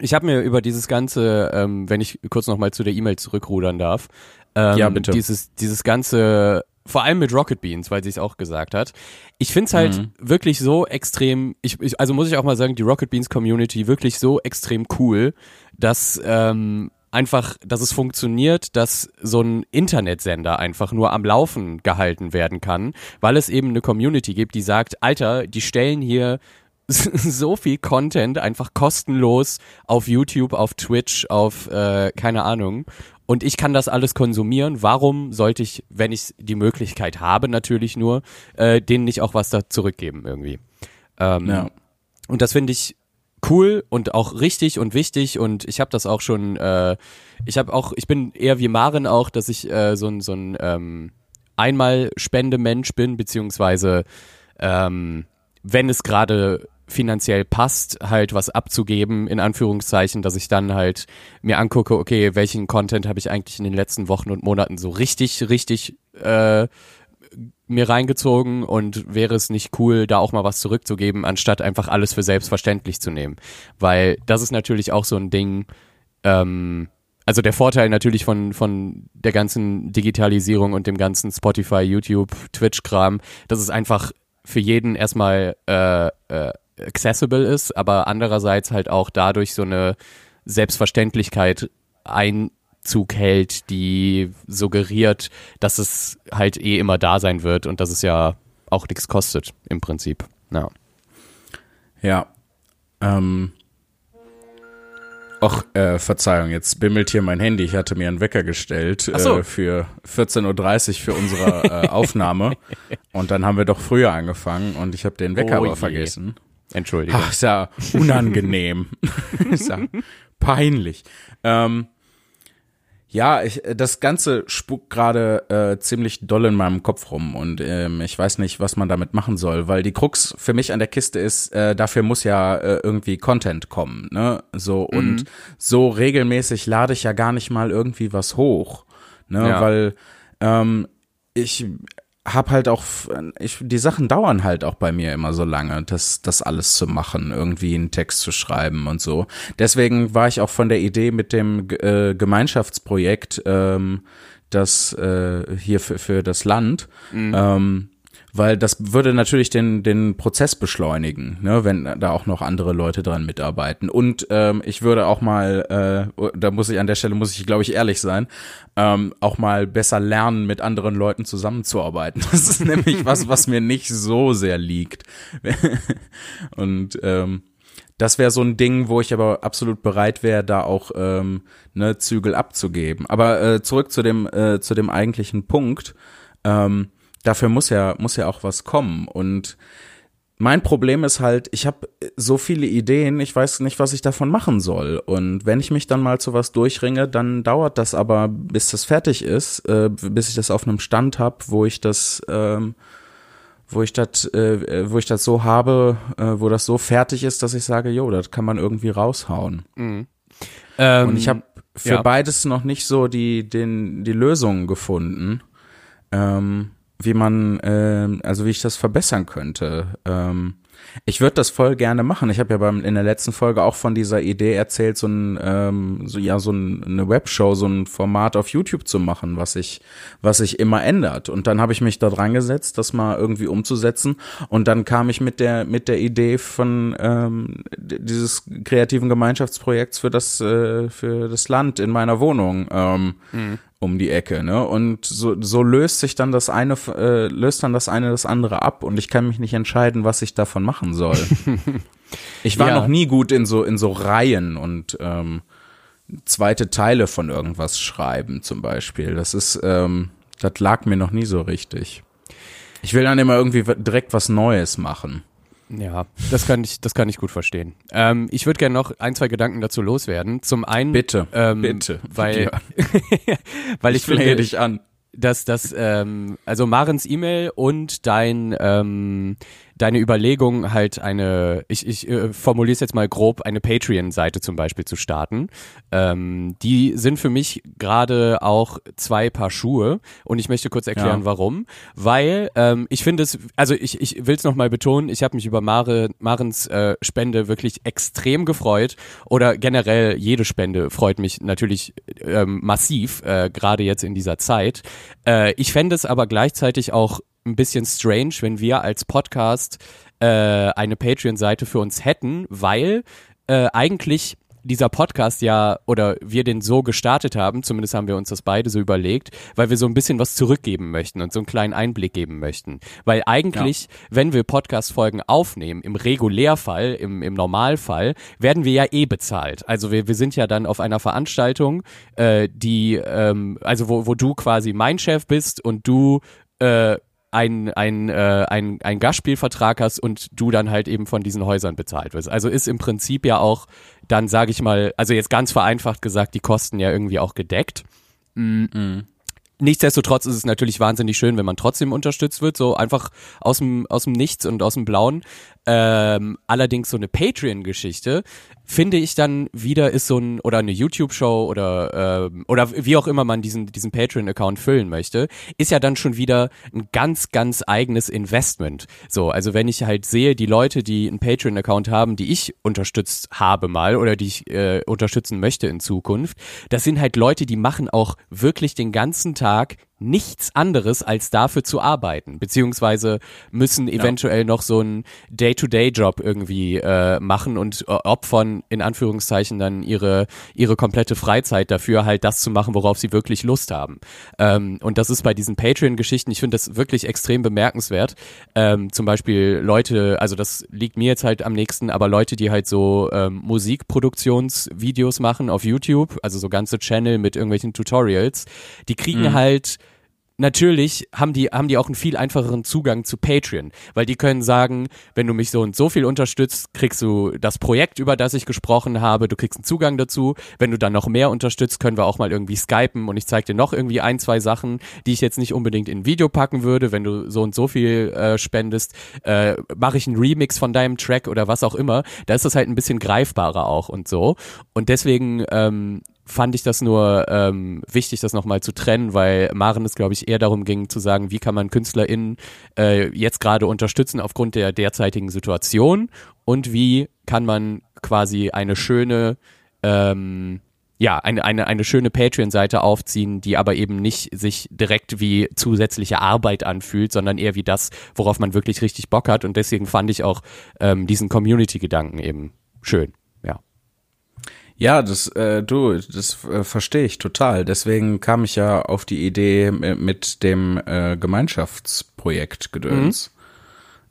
ich habe mir über dieses ganze, ähm, wenn ich kurz nochmal zu der E-Mail zurückrudern darf, ähm, Ja, bitte. Dieses, dieses ganze, vor allem mit Rocket Beans, weil sie es auch gesagt hat. Ich find's halt Mhm. wirklich so extrem, ich, ich, also muss ich auch mal sagen, die Rocket Beans Community wirklich so extrem cool, dass ähm, einfach, dass es funktioniert, dass so ein Internetsender einfach nur am Laufen gehalten werden kann, weil es eben eine Community gibt, die sagt, Alter, die stellen hier so viel Content einfach kostenlos auf YouTube, auf Twitch, auf äh, keine Ahnung. Und ich kann das alles konsumieren. Warum sollte ich, wenn ich die Möglichkeit habe, natürlich nur, äh, denen nicht auch was da zurückgeben irgendwie? Ähm, Ja. Und das finde ich cool und auch richtig und wichtig und ich habe das auch schon, äh, ich habe auch, ich bin eher wie Maren auch, dass ich äh, so ein so ein ähm, einmal Spendemensch bin, beziehungsweise ähm, wenn es gerade finanziell passt, halt was abzugeben, in Anführungszeichen, dass ich dann halt mir angucke, okay, welchen Content habe ich eigentlich in den letzten Wochen und Monaten so richtig, richtig äh, mir reingezogen und wäre es nicht cool, da auch mal was zurückzugeben, anstatt einfach alles für selbstverständlich zu nehmen. Weil das ist natürlich auch so ein Ding, ähm, also der Vorteil natürlich von, von der ganzen Digitalisierung und dem ganzen Spotify, YouTube, Twitch-Kram, dass es einfach für jeden erstmal äh, äh, accessible ist, aber andererseits halt auch dadurch so eine Selbstverständlichkeit Einzug hält, die suggeriert, dass es halt eh immer da sein wird und dass es ja auch nichts kostet im Prinzip. Ja. Ja. Ähm. Och, äh, Verzeihung, jetzt bimmelt hier mein Handy. Ich hatte mir einen Wecker gestellt so. äh, für 14.30 Uhr für unsere äh, Aufnahme. Und dann haben wir doch früher angefangen und ich habe den Wecker Oh aber je. vergessen. Entschuldigung. Ach, ist ja unangenehm. ist ja peinlich. Ähm, ja, ich, das Ganze spukt gerade äh, ziemlich doll in meinem Kopf rum und ähm, ich weiß nicht, was man damit machen soll, weil die Krux für mich an der Kiste ist, äh, dafür muss ja äh, irgendwie Content kommen, ne? So und so regelmäßig lade ich ja gar nicht mal irgendwie was hoch, ne? Ja. Weil ähm, ich hab halt auch, ich, die Sachen dauern halt auch bei mir immer so lange, das, das alles zu machen, irgendwie einen Text zu schreiben und so. Deswegen war ich auch von der Idee mit dem äh, Gemeinschaftsprojekt, ähm, das äh, hier für, für das Land, ähm, weil das würde natürlich den, den Prozess beschleunigen, ne, wenn da auch noch andere Leute dran mitarbeiten. Und ähm, ich würde auch mal, äh, da muss ich an der Stelle, muss ich glaube ich ehrlich sein, ähm, auch mal besser lernen, mit anderen Leuten zusammenzuarbeiten. Das ist nämlich was, was mir nicht so sehr liegt. Und ähm, das wäre so ein Ding, wo ich aber absolut bereit wäre, da auch ähm, ne, Zügel abzugeben. Aber äh, zurück zu dem äh, zu dem eigentlichen Punkt. Ähm, dafür muss ja muss ja auch was kommen und mein Problem ist halt, ich habe so viele Ideen, ich weiß nicht, was ich davon machen soll. Und wenn ich mich dann mal zu was durchringe, dann dauert das aber, bis das fertig ist, äh, bis ich das auf einem Stand habe, wo ich das, ähm, wo ich das, äh, wo ich das so habe, äh, wo das so fertig ist, dass ich sage, jo, das kann man irgendwie raushauen. Ähm, Und ich habe für ja. beides noch nicht so die, den, die Lösungen gefunden, ähm, wie man, ähm, also wie ich das verbessern könnte. Ähm, ich würde das voll gerne machen. Ich habe ja beim, in der letzten Folge auch von dieser Idee erzählt, so ein, ähm, so ja, so ein, eine Webshow, so ein Format auf YouTube zu machen, was sich, was sich immer ändert. Und dann habe ich mich da dran gesetzt, das mal irgendwie umzusetzen. Und dann kam ich mit der, mit der Idee von ähm, dieses kreativen Gemeinschaftsprojekts für das, äh, für das Land in meiner Wohnung. Ähm, um die Ecke, ne? Und so, so löst sich dann das eine, äh, löst dann das eine das andere ab und ich kann mich nicht entscheiden, was ich davon machen soll. ich war Ja. noch nie gut in so in so Reihen und ähm, zweite Teile von irgendwas schreiben zum Beispiel. Das ist, ähm, das lag mir noch nie so richtig. Ich will dann immer irgendwie direkt was Neues machen. Ja, das kann ich, das kann ich gut verstehen. Ähm, ich würde gerne noch ein, zwei Gedanken dazu loswerden. Zum einen, Bitte, ähm, bitte. weil, Ja, weil ich, ich finde, dich an. dass das, ähm, also Marens E-Mail und dein, ähm, deine Überlegung halt eine, ich, ich äh, formuliere es jetzt mal grob, eine Patreon-Seite zum Beispiel zu starten. Ähm, die sind für mich gerade auch zwei Paar Schuhe und ich möchte kurz erklären, Ja. warum. Weil ähm, ich finde es, also ich, ich will es nochmal betonen, ich habe mich über Mare, Marens äh, Spende wirklich extrem gefreut oder generell jede Spende freut mich natürlich ähm, massiv, äh, gerade jetzt in dieser Zeit. Äh, ich fände es aber gleichzeitig auch ein bisschen strange, wenn wir als Podcast äh, eine Patreon-Seite für uns hätten, weil äh, eigentlich dieser Podcast ja oder wir den so gestartet haben, zumindest haben wir uns das beide so überlegt, weil wir so ein bisschen was zurückgeben möchten und so einen kleinen Einblick geben möchten. Weil eigentlich, wenn wir Podcast-Folgen aufnehmen, im Regulärfall, im, im Normalfall, werden wir ja eh bezahlt. Also wir, wir sind ja dann auf einer Veranstaltung, äh, die, ähm, also wo, wo du quasi mein Chef bist und du äh, ein, ein, äh, ein, ein Gastspielvertrag hast und du dann halt eben von diesen Häusern bezahlt wirst. Also ist im Prinzip ja auch dann, sage ich mal, also jetzt ganz vereinfacht gesagt, die Kosten ja irgendwie auch gedeckt. Mhm. Nichtsdestotrotz ist es natürlich wahnsinnig schön, wenn man trotzdem unterstützt wird, so einfach aus dem, aus dem Nichts und aus dem Blauen. Ähm, allerdings so eine Patreon-Geschichte finde ich dann wieder ist so ein oder eine YouTube-Show oder äh, oder wie auch immer man diesen diesen Patreon-Account füllen möchte, ist ja dann schon wieder ein ganz ganz eigenes Investment. So, also wenn ich halt sehe, die Leute, die einen Patreon-Account haben, die ich unterstützt habe mal oder die ich äh, unterstützen möchte in Zukunft, das sind halt Leute, die machen auch wirklich den ganzen Tag Tag nichts anderes als dafür zu arbeiten, beziehungsweise müssen eventuell ja. noch so einen Day-to-Day-Job irgendwie äh, machen und äh, opfern in Anführungszeichen dann ihre ihre komplette Freizeit dafür, halt das zu machen, worauf sie wirklich Lust haben. Ähm, und das ist bei diesen Patreon-Geschichten, ich finde das wirklich extrem bemerkenswert. Ähm, zum Beispiel Leute, also das liegt mir jetzt halt am nächsten, aber Leute, die halt so ähm, Musikproduktionsvideos machen auf YouTube, also so ganze Channel mit irgendwelchen Tutorials, die kriegen mhm. halt natürlich haben die, haben die auch einen viel einfacheren Zugang zu Patreon, weil die können sagen, wenn du mich so und so viel unterstützt, kriegst du das Projekt, über das ich gesprochen habe, du kriegst einen Zugang dazu. Wenn du dann noch mehr unterstützt, können wir auch mal irgendwie skypen und ich zeige dir noch irgendwie ein, zwei Sachen, die ich jetzt nicht unbedingt in ein Video packen würde. Wenn du so und so viel äh, spendest, äh, mache ich einen Remix von deinem Track oder was auch immer. Da ist das halt ein bisschen greifbarer auch und so. Und deswegen ähm, fand ich das nur ähm, wichtig, das nochmal zu trennen, weil Maren es, glaube ich, eher darum ging zu sagen, wie kann man KünstlerInnen äh, jetzt gerade unterstützen aufgrund der derzeitigen Situation und wie kann man quasi eine schöne ähm, ja, eine, eine, eine schöne Patreon-Seite aufziehen, die aber eben nicht sich direkt wie zusätzliche Arbeit anfühlt, sondern eher wie das, worauf man wirklich richtig Bock hat. Und deswegen fand ich auch ähm, diesen Community-Gedanken eben schön. Ja, das, äh, du, das äh, verstehe ich total. Deswegen kam ich ja auf die Idee mit dem äh, Gemeinschaftsprojekt Gedöns.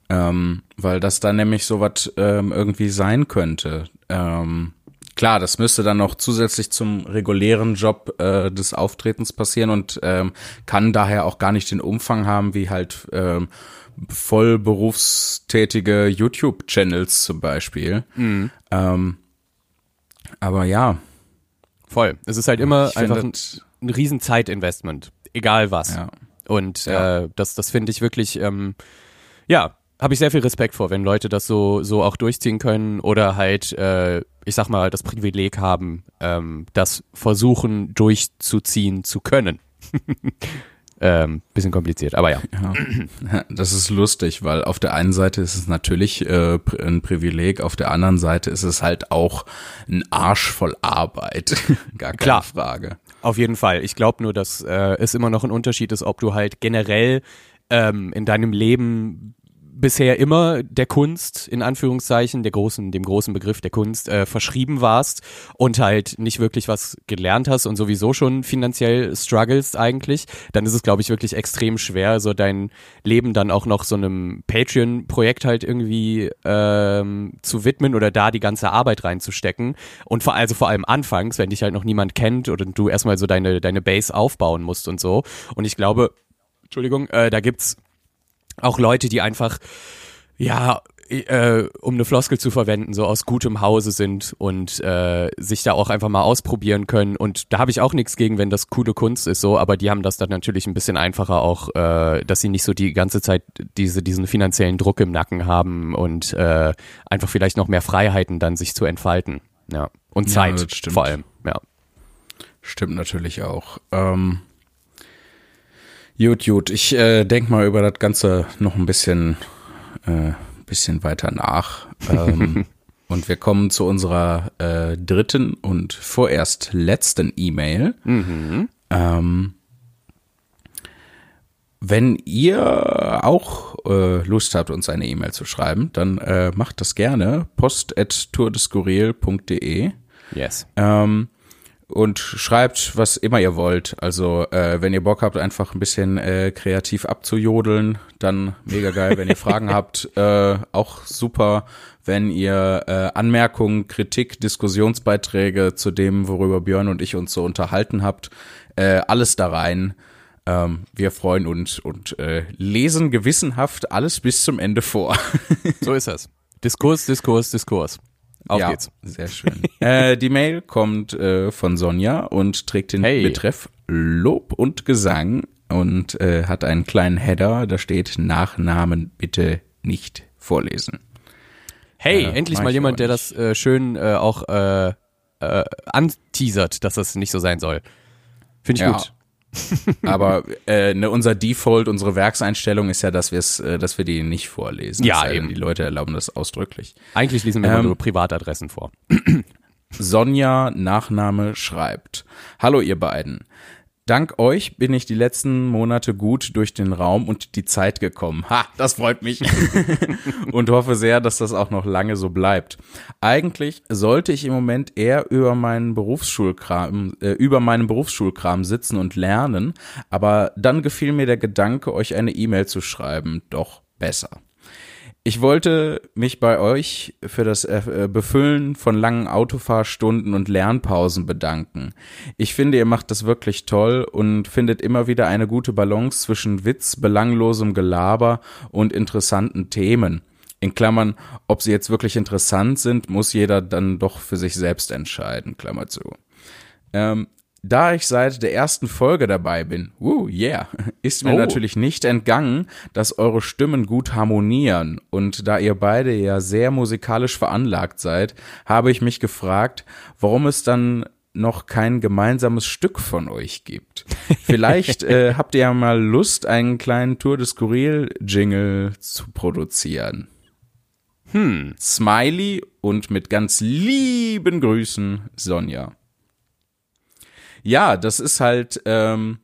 Mhm. Ähm, weil das dann nämlich sowas ähm, irgendwie sein könnte. Ähm, klar, das müsste dann noch zusätzlich zum regulären Job äh, des Auftretens passieren und ähm, kann daher auch gar nicht den Umfang haben, wie halt ähm, voll berufstätige YouTube-Channels zum Beispiel. Mhm. Ähm, aber ja. Voll. Es ist halt immer ich einfach ein, ein riesen Zeitinvestment. Egal was. Ja. Und ja. Äh, das, das finde ich wirklich, ähm, ja, habe ich sehr viel Respekt vor, wenn Leute das so, so auch durchziehen können oder halt, äh, ich sag mal, das Privileg haben, ähm, das versuchen durchzuziehen zu können. Ähm, bisschen kompliziert, aber ja. ja. Das ist lustig, weil auf der einen Seite ist es natürlich äh, ein Privileg, auf der anderen Seite ist es halt auch ein Arsch voll Arbeit. Gar keine Klar. Frage. Auf jeden Fall. Ich glaube nur, dass äh, es immer noch ein Unterschied ist, ob du halt generell ähm, in deinem Leben bisher immer der Kunst, in Anführungszeichen, der großen, dem großen Begriff der Kunst, äh, verschrieben warst und halt nicht wirklich was gelernt hast und sowieso schon finanziell struggles eigentlich, dann ist es, glaube ich, wirklich extrem schwer, so dein Leben dann auch noch so einem Patreon-Projekt halt irgendwie ähm, zu widmen oder da die ganze Arbeit reinzustecken. Und vor, also vor allem anfangs, wenn dich halt noch niemand kennt oder du erstmal so deine, deine Base aufbauen musst und so. Und ich glaube, Entschuldigung, äh, da gibt's auch Leute, die einfach, ja, äh, um eine Floskel zu verwenden, so aus gutem Hause sind und äh, sich da auch einfach mal ausprobieren können. Und da habe ich auch nichts gegen, wenn das coole Kunst ist, so, aber die haben das dann natürlich ein bisschen einfacher auch, äh, dass sie nicht so die ganze Zeit diese, diesen finanziellen Druck im Nacken haben und äh, einfach vielleicht noch mehr Freiheiten dann sich zu entfalten. Ja. Und Zeit ja, vor allem, ja. Stimmt natürlich auch. Ähm Gut, gut. Ich äh, denk mal über das Ganze noch ein bisschen, äh, bisschen weiter nach. Ähm, und wir kommen zu unserer äh, dritten und vorerst letzten E-Mail. Mhm. Ähm, wenn ihr auch äh, Lust habt, uns eine E-Mail zu schreiben, dann äh, macht das gerne. post at tourdeskurril.de. Yes. Ähm, und schreibt, was immer ihr wollt. Also äh, wenn ihr Bock habt, einfach ein bisschen äh, kreativ abzujodeln, dann mega geil. Wenn ihr Fragen habt, äh, auch super. Wenn ihr äh, Anmerkungen, Kritik, Diskussionsbeiträge zu dem, worüber Björn und ich uns so unterhalten habt, äh, alles da rein. Ähm, wir freuen uns und äh, lesen gewissenhaft alles bis zum Ende vor. So ist das. Diskurs, Diskurs, Diskurs. Auf ja, geht's. Sehr schön. äh, die Mail kommt äh, von Sonja und trägt den Hey. Betreff Lob und Gesang und äh, hat einen kleinen Header, da steht Nachnamen bitte nicht vorlesen. Hey, Ja, endlich mal jemand, der das äh, schön äh, auch äh, äh, anteasert, dass das nicht so sein soll. Finde ich Ja. gut. Aber äh, ne, unser Default, unsere Werkseinstellung ist ja, dass wir es, äh, dass wir die nicht vorlesen. Ja, eben. Die Leute erlauben das ausdrücklich. Eigentlich lesen wir immer Ähm, nur Privatadressen vor. Sonja Nachname schreibt. Hallo ihr beiden. Dank euch bin ich die letzten Monate gut durch den Raum und die Zeit gekommen. Ha, das freut mich. und hoffe sehr, dass das auch noch lange so bleibt. Eigentlich sollte ich im Moment eher über meinen Berufsschulkram, äh, über meinen Berufsschulkram sitzen und lernen, aber dann gefiel mir der Gedanke, euch eine E-Mail zu schreiben, doch besser. Ich wollte mich bei euch für das äh, Befüllen von langen Autofahrstunden und Lernpausen bedanken. Ich finde, ihr macht das wirklich toll und findet immer wieder eine gute Balance zwischen Witz, belanglosem Gelaber und interessanten Themen. In Klammern, ob sie jetzt wirklich interessant sind, muss jeder dann doch für sich selbst entscheiden, Klammer zu. Ähm, da ich seit der ersten Folge dabei bin, woo, yeah, ist mir Oh. natürlich nicht entgangen, dass eure Stimmen gut harmonieren. Und da ihr beide ja sehr musikalisch veranlagt seid, habe ich mich gefragt, warum es dann noch kein gemeinsames Stück von euch gibt. Vielleicht äh, habt ihr ja mal Lust, einen kleinen Tour de Skurril-Jingle zu produzieren. Hm. Smiley und mit ganz lieben Grüßen, Sonja. Ja, das ist halt, ähm,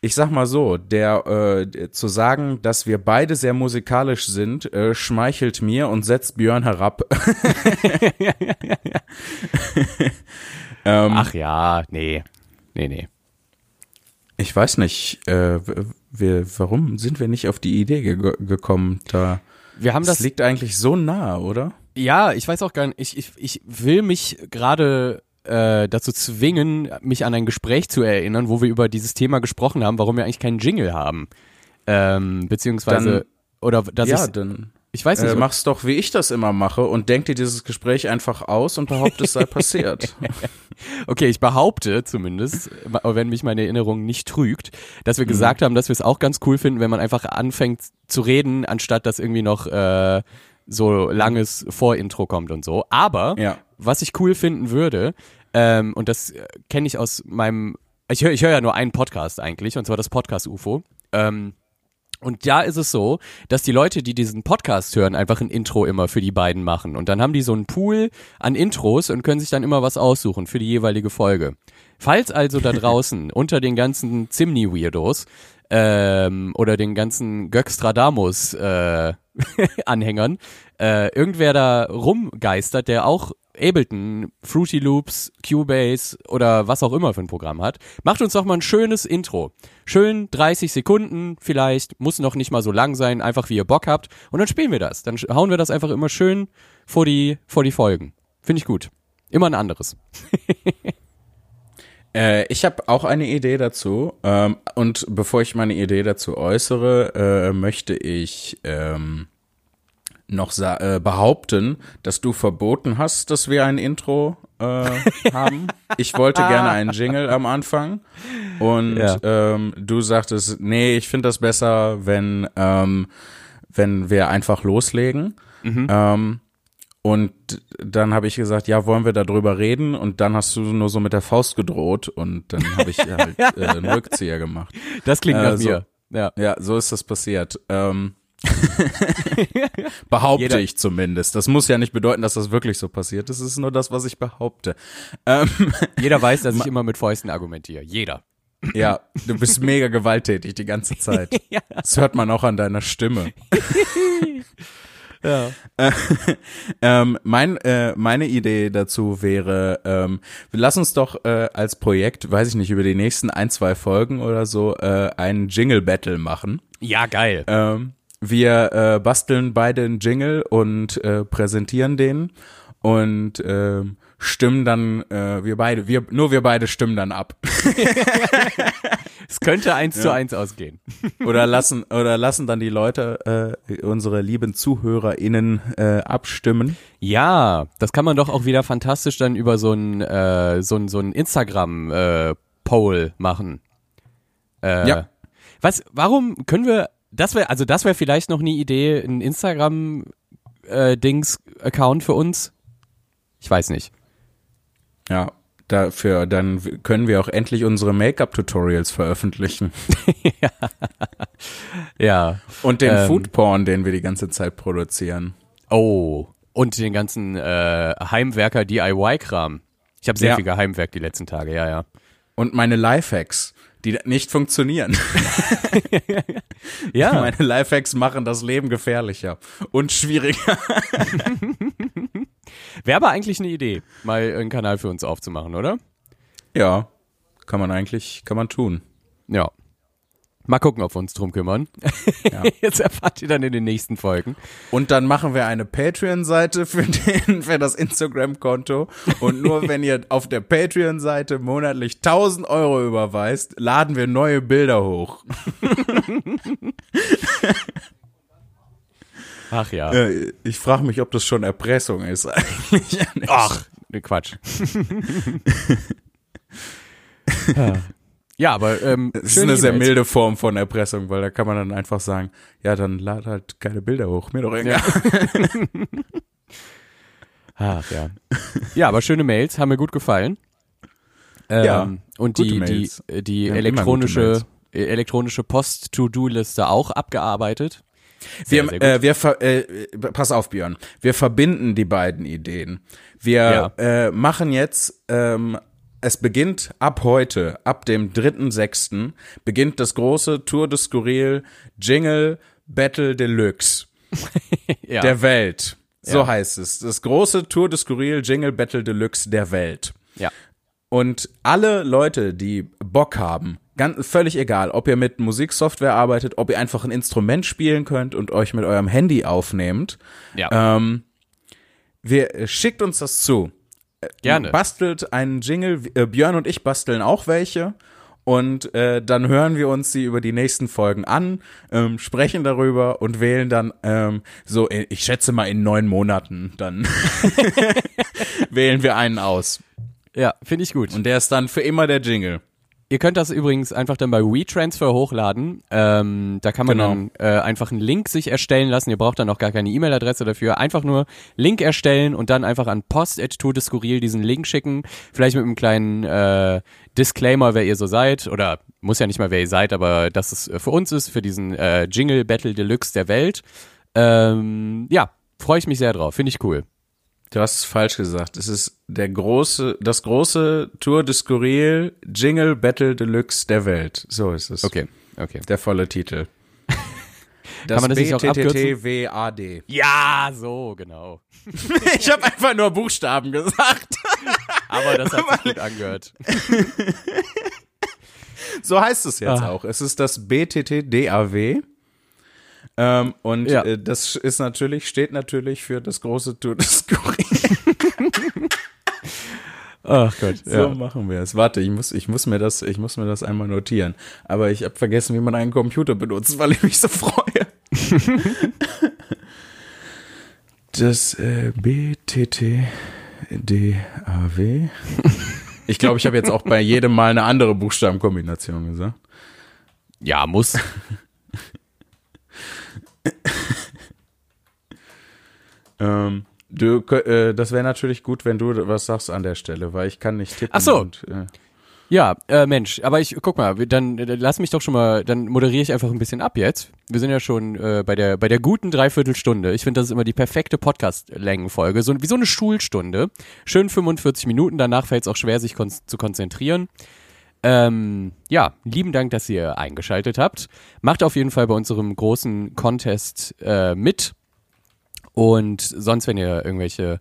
ich sag mal so, der äh, zu sagen, dass wir beide sehr musikalisch sind, äh, schmeichelt mir und setzt Björn herab. ähm, Ach ja, nee. Nee, nee. ich weiß nicht, äh, wir, warum sind wir nicht auf die Idee ge gekommen? Da, Wir haben das das liegt eigentlich so nah, oder? Ja, ich weiß auch gar nicht, ich, ich, ich will mich gerade äh, dazu zwingen, mich an ein Gespräch zu erinnern, wo wir über dieses Thema gesprochen haben, warum wir eigentlich keinen Jingle haben. Ähm, beziehungsweise, Dann- oder dass ja, ich, dann ich weiß nicht, äh, mach's doch, wie ich das immer mache und denk dir dieses Gespräch einfach aus und behaupte, es sei passiert. okay, ich behaupte zumindest, wenn mich meine Erinnerung nicht trügt, dass Mhm. wir gesagt haben, dass wir es auch ganz cool finden, wenn man einfach anfängt zu reden, anstatt dass irgendwie noch äh, so langes Vorintro kommt und so. Aber Ja. was ich cool finden würde, ähm, und das äh, kenne ich aus meinem, ich höre ich hör ja nur einen Podcast eigentlich, und zwar das Podcast UFO. Ähm, und da ist es so, dass die Leute, die diesen Podcast hören, einfach ein Intro immer für die beiden machen. Und dann haben die so einen Pool an Intros und können sich dann immer was aussuchen für die jeweilige Folge. Falls also da draußen unter den ganzen Zimni-Weirdos ähm, oder den ganzen Gökstradamus äh, Anhängern äh, irgendwer da rumgeistert, der auch Ableton, Fruity Loops, Cubase oder was auch immer für ein Programm hat, macht uns doch mal ein schönes Intro. Schön 30 Sekunden vielleicht, muss noch nicht mal so lang sein, einfach wie ihr Bock habt und dann spielen wir das. Dann hauen wir das einfach immer schön vor die, vor die Folgen. Finde ich gut. Immer ein anderes. Äh, ich habe auch eine Idee dazu. Ähm, und bevor ich meine Idee dazu äußere, äh, möchte ich ähm, noch äh, behaupten, dass du verboten hast, dass wir ein Intro äh, haben. Ich wollte gerne einen Jingle am Anfang. Und Ja. ähm, du sagtest, nee, ich finde das besser, wenn, ähm, wenn wir einfach loslegen. Ähm, und dann habe ich gesagt, ja, wollen wir darüber reden? Und dann hast du nur so mit der Faust gedroht und dann habe ich halt äh, einen Rückzieher gemacht. Das klingt Äh, nach so. mir. Ja. Ja, so ist das passiert. Ähm, behaupte Jeder- ich zumindest. Das muss ja nicht bedeuten, dass das wirklich so passiert. Das ist nur das, was ich behaupte. Ähm, Jeder weiß, dass ich immer mit Fäusten argumentiere. Jeder. ja, du bist mega gewalttätig die ganze Zeit. Das hört man auch an deiner Stimme. Ja. Ähm, mein, äh, meine Idee dazu wäre, ähm, lassen uns doch äh, als Projekt, weiß ich nicht, über die nächsten ein, zwei Folgen oder so, äh, einen Jingle-Battle machen. Ja, geil. Ähm, wir äh, basteln beide einen Jingle und äh, präsentieren den und ähm, stimmen dann, äh, wir beide, wir, nur wir beide stimmen dann ab. Es könnte eins zu eins ausgehen. Oder lassen, oder lassen dann die Leute, äh, unsere lieben ZuhörerInnen, äh, abstimmen. Ja, das kann man doch auch wieder fantastisch dann über so ein, äh, so ein, so ein Instagram-Poll machen. Äh, Ja. Was, warum können wir, das wäre, also das wäre vielleicht noch eine Idee, ein Instagram-Dings-Account für uns? Ich weiß nicht. Ja, dafür, dann können wir auch endlich unsere Make-up-Tutorials veröffentlichen. Ja. Und den Ähm. Foodporn, den wir die ganze Zeit produzieren. Oh. Und den ganzen äh, Heimwerker-DIY-Kram. Ich habe sehr Ja. viel geheimwerkt die letzten Tage, ja, ja. Und meine Lifehacks, die nicht funktionieren. Ja, Meine Lifehacks machen das Leben gefährlicher und schwieriger. wäre aber eigentlich eine Idee, mal einen Kanal für uns aufzumachen, oder? Ja, kann man eigentlich, kann man tun. Ja. Mal gucken, ob wir uns drum kümmern. Ja. Jetzt erfahrt ihr dann in den nächsten Folgen. Und dann machen wir eine Patreon-Seite für, den, für das Instagram-Konto. Und nur wenn ihr auf der Patreon-Seite monatlich 1000 Euro überweist, laden wir neue Bilder hoch. Ach ja. Äh, ich frage mich, ob das schon Erpressung ist eigentlich. Ach, Quatsch. ja, aber ähm, Es ist eine sehr milde Form von Erpressung, weil da kann man dann einfach sagen, ja, dann lad halt keine Bilder hoch, mir doch egal. Ach ja. Ja, aber schöne Mails, haben mir gut gefallen. Ähm, Ja, und die, die, die immer elektronische, äh, elektronische Post-To-Do-Liste auch abgearbeitet. Sehr, Wir, sehr äh, wir äh, pass auf, Björn. Wir verbinden die beiden Ideen. Wir äh, machen jetzt, ähm, es beginnt ab heute, ab dem 3.6. beginnt das große Tour de Skurril Jingle Battle Deluxe ja. der Welt. So Ja. heißt es. Das große Tour de Skurril Jingle Battle Deluxe der Welt. ja. Und alle Leute, die Bock haben, ganz, völlig egal, ob ihr mit Musiksoftware arbeitet, ob ihr einfach ein Instrument spielen könnt und euch mit eurem Handy aufnehmt, Ja, ähm, wir, äh, schickt uns das zu. gerne. Bastelt einen Jingle, äh, Björn und ich basteln auch welche. Und äh, dann hören wir uns die über die nächsten Folgen an, ähm, sprechen darüber und wählen dann ähm, so, äh, ich schätze mal in neun Monaten, dann wählen wir einen aus. Ja, finde ich gut. Und der ist dann für immer der Jingle. Ihr könnt das übrigens einfach dann bei WeTransfer hochladen. Ähm, da kann man Genau. dann äh, einfach einen Link sich erstellen lassen. Ihr braucht dann auch gar keine E-Mail-Adresse dafür. Einfach nur Link erstellen und dann einfach an post.tudeskurril diesen Link schicken. Vielleicht mit einem kleinen äh, Disclaimer, wer ihr so seid. Oder muss ja nicht mal, wer ihr seid, aber dass es äh, für uns ist, für diesen äh, Jingle Battle Deluxe der Welt. Ähm, ja, freue ich mich sehr drauf. Finde ich cool. Du hast es falsch gesagt. Es ist der große, das große Tour de Skurril Jingle Battle Deluxe der Welt. So ist es. Okay, okay. Der volle Titel. Das man das nicht auch abkürzen? BTTWAD. Ja, so, genau. Ich habe einfach nur Buchstaben gesagt. Aber das hat sich gut angehört. So heißt es jetzt Ah. auch. Es ist das BTTDAW. Ähm, und Ja. äh, das ist natürlich, steht natürlich für das große Tour de Skurril. Ach Gott. So machen wir es. Warte, ich muss, ich muss mir das, ich muss mir das einmal notieren. Aber ich habe vergessen, wie man einen Computer benutzt, weil ich mich so freue. das äh, BTTDAW. Ich glaube, ich habe jetzt auch bei jedem Mal eine andere Buchstabenkombination gesagt. Ja, muss. Ähm, du, äh, das wäre natürlich gut, wenn du was sagst an der Stelle, weil ich kann nicht tippen. Ach so. Und, äh, Ja, äh, Mensch, aber ich guck mal, wir- dann äh, lass mich doch schon mal, dann moderiere ich einfach ein bisschen ab jetzt. Wir sind ja schon äh, bei der bei der guten Dreiviertelstunde. Ich finde, das ist immer die perfekte Podcast-Längenfolge, so wie so eine Schulstunde. Schön 45 Minuten. Danach fällt es auch schwer, sich kon zu konzentrieren. Ähm, ja, lieben Dank, dass ihr eingeschaltet habt. Macht auf jeden Fall bei unserem großen Contest äh, mit. Und sonst, wenn ihr irgendwelche,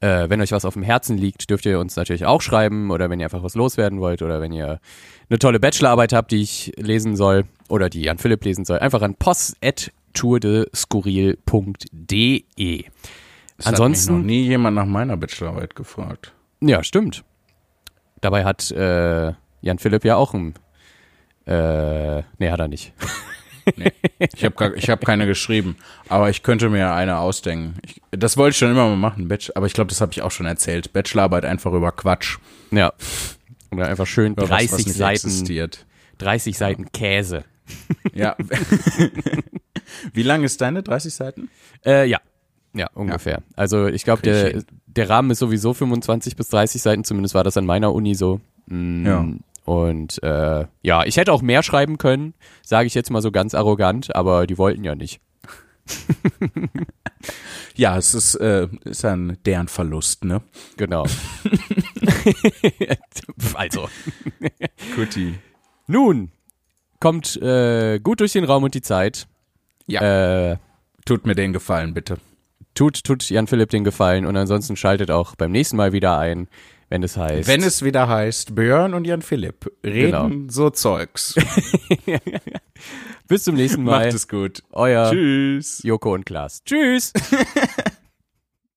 äh, wenn euch was auf dem Herzen liegt, dürft ihr uns natürlich auch schreiben oder wenn ihr einfach was loswerden wollt oder wenn ihr eine tolle Bachelorarbeit habt, die ich lesen soll oder die Jan Philipp lesen soll, einfach an post.tourdeskurril.de. es hat Ansonsten- noch nie jemand nach meiner Bachelorarbeit gefragt. Ja, stimmt. Dabei hat äh, Jan Philipp ja auch ein. Äh, nee, hat er nicht. Ich habe ich hab keine geschrieben, aber ich könnte mir eine ausdenken. Ich, das wollte ich schon immer mal machen, Bachelor, aber ich glaube, das habe ich auch schon erzählt. Bachelorarbeit einfach über Quatsch. Ja. Dann einfach schön Über was, 30 was nicht Seiten, Existiert. 30 Seiten Käse. Ja. Wie lang ist deine? 30 Seiten? Äh, ja. Ja, ungefähr. Also ich glaube, der, der Rahmen ist sowieso 25 bis 30 Seiten, zumindest war das an meiner Uni so. Mm, Ja. Und äh, ja, ich hätte auch mehr schreiben können, sage ich jetzt mal so ganz arrogant, aber die wollten ja nicht. Ja, es ist, äh, ist ein deren Verlust, ne? Genau. also. Guti. Nun, kommt äh, gut durch den Raum und die Zeit. Ja. Äh, Tut mir den Gefallen, bitte. tut, tut Jan Philipp den Gefallen und ansonsten schaltet auch beim nächsten Mal wieder ein, wenn es heißt. Wenn es wieder heißt, Björn und Jan Philipp reden Genau. so Zeugs. Bis zum nächsten Mal. Macht es gut. Euer Tschüss. Joko und Klaas. Tschüss.